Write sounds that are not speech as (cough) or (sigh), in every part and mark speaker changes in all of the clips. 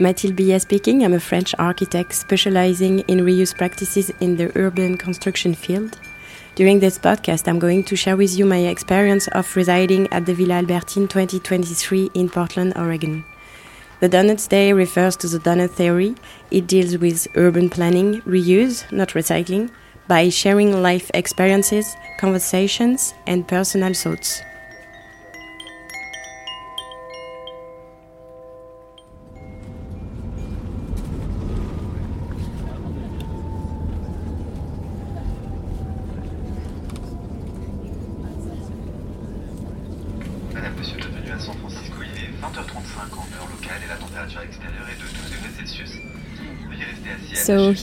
Speaker 1: Mathilde Billet speaking. I'm a French architect specializing in reuse practices in the urban construction field. During this podcast, I'm going to share with you my experience of residing at the Villa Albertine 2023 in Portland, Oregon. The Donuts Day refers to the donut theory. It deals with urban planning, reuse, not recycling, by sharing life experiences, conversations, and personal thoughts.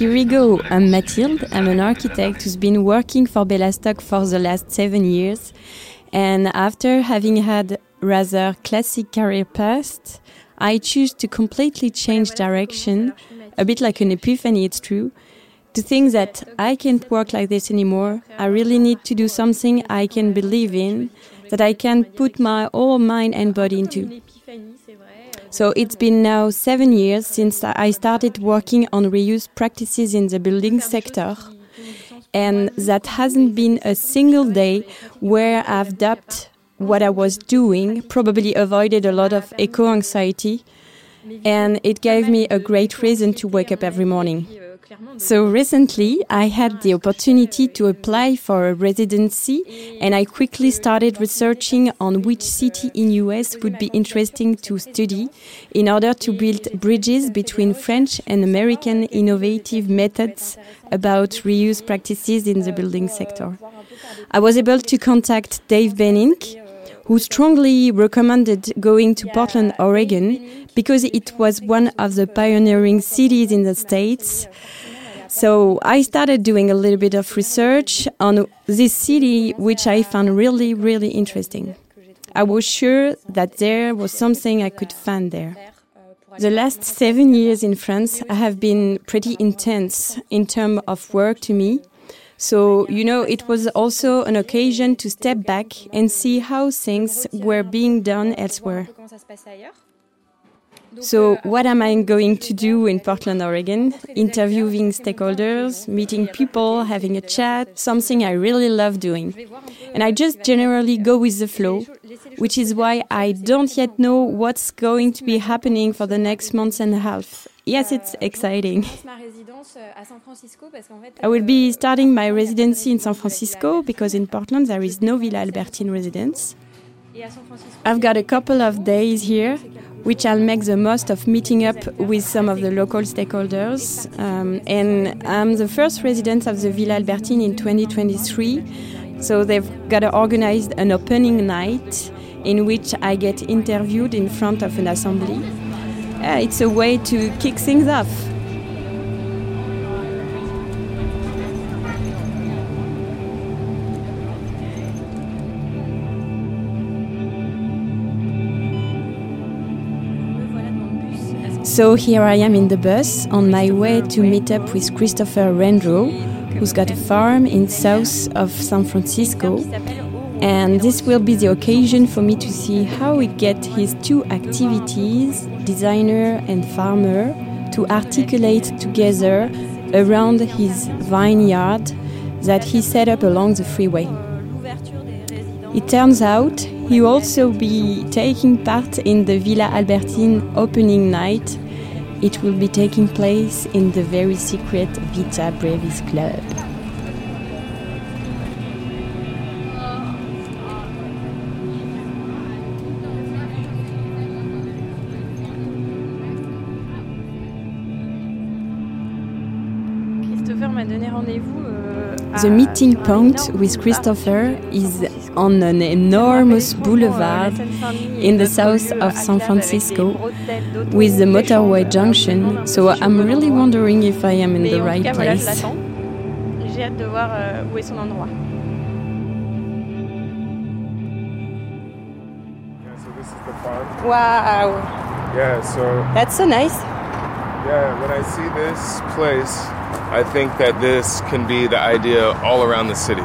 Speaker 1: Here we go. I'm Mathilde. I'm an architect who's been working for Bellastock for the last seven years. And after having had rather classic career path, I choose to completely change direction, a bit like an epiphany, it's true, to think that I can't work like this anymore. I really need to do something I can believe in, that I can put my whole mind and body into. So it's been now seven years since I started working on reuse practices in the building sector. And that hasn't been a single day where I've dubbed what I was doing, probably avoided a lot of eco anxiety. And it gave me a great reason to wake up every morning. So recently, I had the opportunity to apply for a residency, and I quickly started researching on which city in US would be interesting to study in order to build bridges between French and American innovative methods about reuse practices in the building sector. I was able to contact Dave Bennink, who strongly recommended going to Portland, Oregon, because it was one of the pioneering cities in the States. So I started doing a little bit of research on this city, which I found really, really interesting. I was sure that there was something I could find there. The last seven years in France have been pretty intense in terms of work to me. So, you know, it was also an occasion to step back and see how things were being done elsewhere. So, what am I going to do in Portland, Oregon? Interviewing stakeholders, meeting people, having a chat, something I really love doing. And I just generally go with the flow, which is why I don't yet know what's going to be happening for the next month and a half. Yes, it's exciting. I will be starting my residency in San Francisco because in Portland there is no Villa Albertine residence. I've got a couple of days here which I'll make the most of meeting up with some of the local stakeholders. Um, and I'm the first resident of the Villa Albertine in 2023. So they've got to organize an opening night in which I get interviewed in front of an assembly. Uh, it's a way to kick things off. So here I am in the bus on my way to meet up with Christopher Rendro, who's got a farm in south of San Francisco. And this will be the occasion for me to see how he get his two activities, designer and farmer, to articulate together around his vineyard that he set up along the freeway. It turns out he will also be taking part in the Villa Albertine opening night. It will be taking place in the very secret Vita Brevis Club. The meeting point with Christopher is on an enormous boulevard in the south of San Francisco with the motorway junction. So I'm really wondering if I am in the right place. J'ai hâte de voir euh, où est son endroit. Wow.
Speaker 2: Yeah, so.
Speaker 1: That's so nice.
Speaker 2: Yeah, when I see this place, I think that this can be the idea all around the city.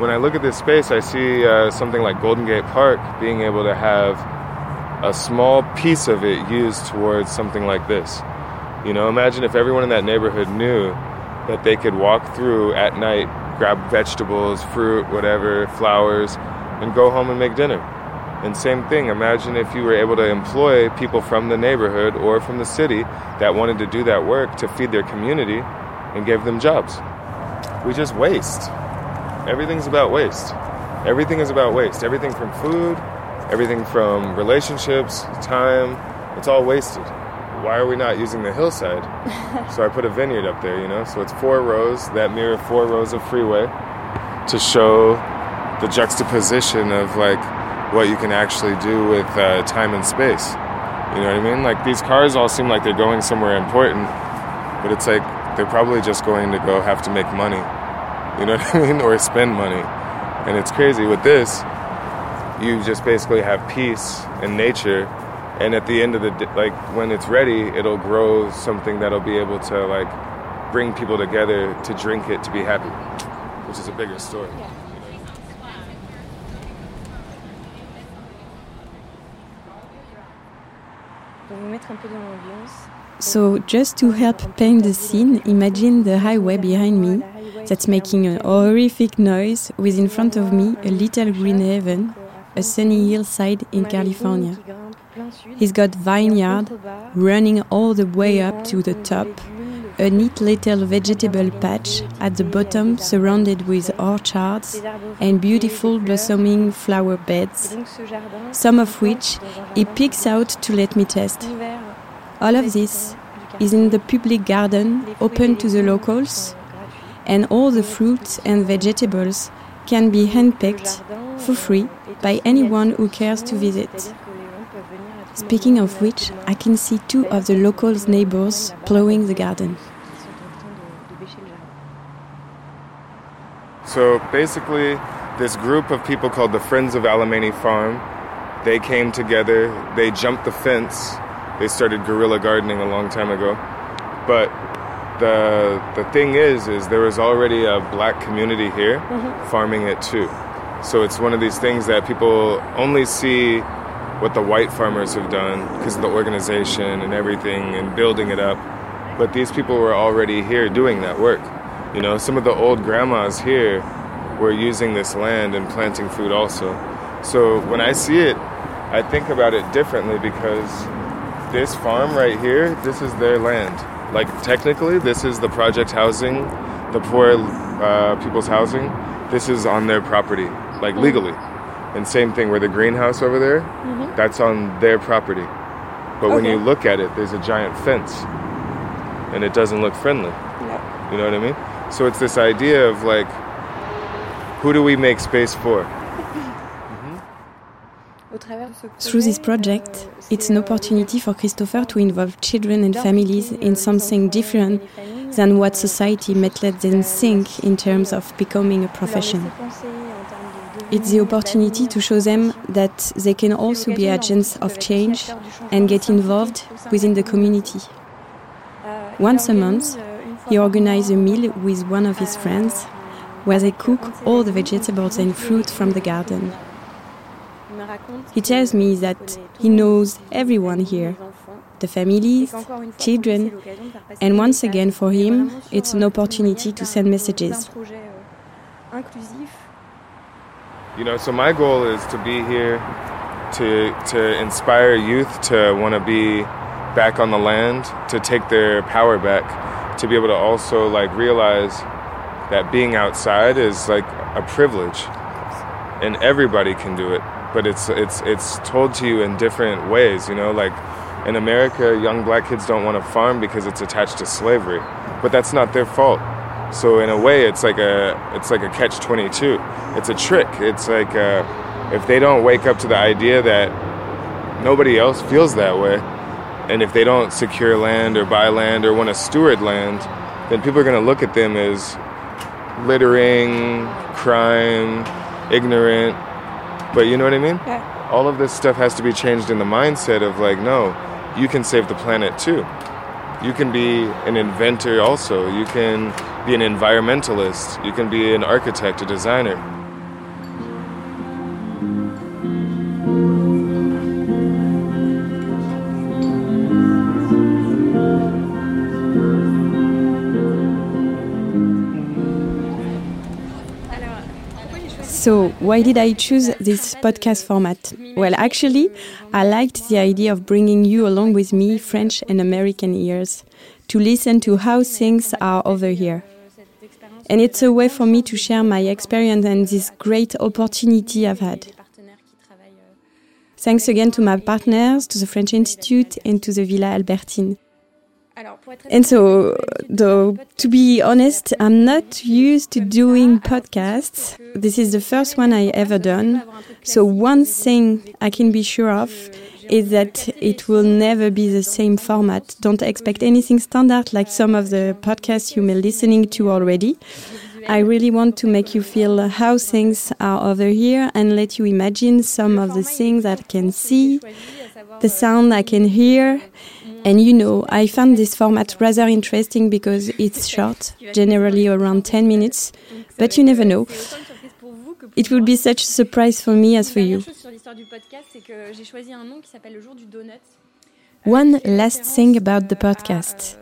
Speaker 2: When I look at this space, I see uh, something like Golden Gate Park being able to have a small piece of it used towards something like this. You know, imagine if everyone in that neighborhood knew that they could walk through at night, grab vegetables, fruit, whatever, flowers, and go home and make dinner. And same thing, imagine if you were able to employ people from the neighborhood or from the city that wanted to do that work to feed their community and gave them jobs. We just waste. Everything's about waste. Everything is about waste. Everything from food, everything from relationships, time, it's all wasted. Why are we not using the hillside? (laughs) so I put a vineyard up there, you know? So it's four rows that mirror four rows of freeway to show the juxtaposition of like what you can actually do with uh, time and space. You know what I mean? Like these cars all seem like they're going somewhere important, but it's like they're probably just going to go have to make money. You know (laughs) what I mean? Or spend money. And it's crazy with this, you just basically have peace and nature and at the end of the day, like when it's ready, it'll grow something that'll be able to like bring people together to drink it to be happy, which is a bigger story. Yeah.
Speaker 1: So, just to help paint the scene, imagine the highway behind me that's making a horrific noise with in front of me a little green heaven, a sunny hillside in California. He's got vineyard running all the way up to the top, a neat little vegetable patch at the bottom surrounded with orchards and beautiful blossoming flower beds, some of which he picks out to let me test. All of this is in the public garden open to the locals, and all the fruits and vegetables can be handpicked for free by anyone who cares to visit. Speaking of which, I can see two of the locals' neighbors plowing the garden.
Speaker 2: So basically, this group of people called the Friends of Alemany Farm, they came together, they jumped the fence, they started guerrilla gardening a long time ago. But the the thing is, is there was already a black community here mm-hmm. farming it too. So it's one of these things that people only see what the white farmers have done because of the organization and everything and building it up. But these people were already here doing that work. You know, some of the old grandmas here were using this land and planting food also. So when I see it, I think about it differently because this farm right here, this is their land. Like technically, this is the project housing, the poor uh, people's housing. This is on their property, like mm-hmm. legally. And same thing where the greenhouse over there, mm-hmm. that's on their property. But okay. when you look at it, there's a giant fence, and it doesn't look friendly. You know what I mean? So it's this idea of like, who do we make space for? (laughs)
Speaker 1: Through this project, it's an opportunity for Christopher to involve children and families in something different than what society might let them think in terms of becoming a profession. It's the opportunity to show them that they can also be agents of change and get involved within the community. Once a month, he organizes a meal with one of his friends where they cook all the vegetables and fruit from the garden. He tells me that he knows everyone here the families, children, and once again for him, it's an opportunity to send messages.
Speaker 2: You know, so my goal is to be here to to inspire youth to want to be back on the land, to take their power back to be able to also like realize that being outside is like a privilege. And everybody can do it but it's it's it's told to you in different ways you know? Like in america young black kids don't want to farm because it's attached to slavery but that's not their fault. So in a way it's like a it's like a catch 22 it's a trick. It's like uh, if they don't wake up to the idea that nobody else feels that way and if they don't secure land or buy land or want to steward land, then people are going to look at them as littering, crime, ignorant. But you know what I mean?
Speaker 1: Yeah.
Speaker 2: All of this stuff has to be changed in the mindset of like, no, you can save the planet too. You can be an inventor also. You can be an environmentalist. You can be an architect, a designer.
Speaker 1: So, why did I choose this podcast format? Well, actually, I liked the idea of bringing you along with me, French and American ears, to listen to how things are over here. And it's a way for me to share my experience and this great opportunity I've had. Thanks again to my partners, to the French Institute, and to the Villa Albertine. And so, though, to be honest, I'm not used to doing podcasts. This is the first one I ever done. So, one thing I can be sure of is that it will never be the same format. Don't expect anything standard like some of the podcasts you may be listening to already. I really want to make you feel how things are over here and let you imagine some of the things I can see, the sound I can hear. And you know, I found this format rather interesting because it's short, generally around 10 minutes, but you never know. It would be such a surprise for me as for you. One last thing about the podcast.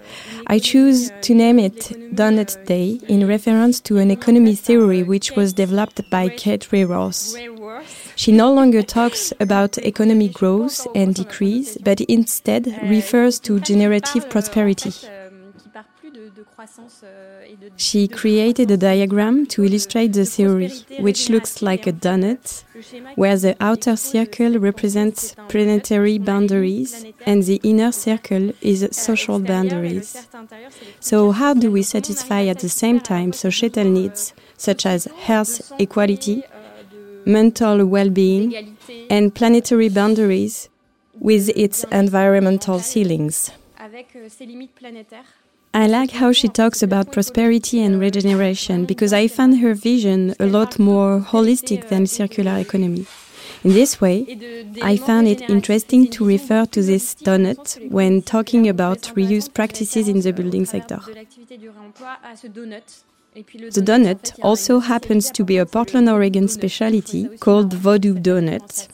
Speaker 1: I choose to name it Donut Day in reference to an economy theory which was developed by Kate Raworth. She no longer talks about economic growth and decrease, but instead refers to generative prosperity. She created a diagram to illustrate the theory, which looks like a donut, where the outer circle represents planetary boundaries and the inner circle is social boundaries. So, how do we satisfy at the same time societal needs such as health equality, mental well being, and planetary boundaries with its environmental ceilings? I like how she talks about prosperity and regeneration because I find her vision a lot more holistic than circular economy. In this way, I found it interesting to refer to this donut when talking about reuse practices in the building sector. The donut also happens to be a Portland, Oregon specialty called Voodoo Doughnut,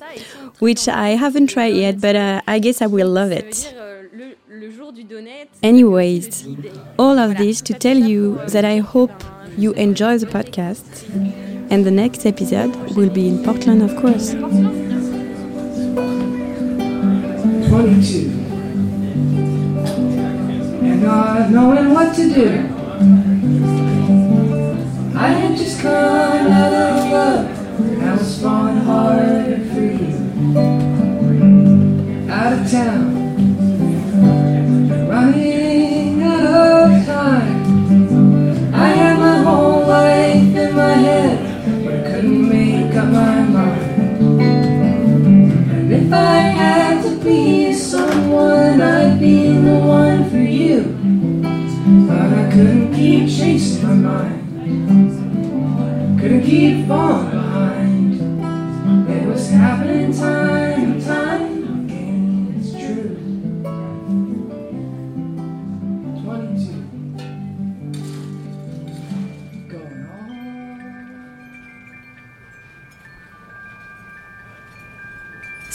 Speaker 1: which I haven't tried yet, but uh, I guess I will love it. Anyways, all of this to tell you that I hope you enjoy the podcast, and the next episode will be in Portland, of course.
Speaker 3: 22. And not knowing what to do. I had just come out of love, and I was falling harder for you. Out of town. Make up my mind. And if I had to be someone, I'd be the one for you. But I couldn't keep chasing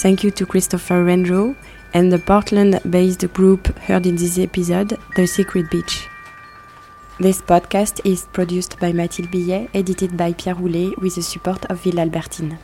Speaker 1: Thank you to Christopher Renro and the Portland based group heard in this episode, The Secret Beach. This podcast is produced by Mathilde Billet, edited by Pierre Roulet with the support of Villa Albertine.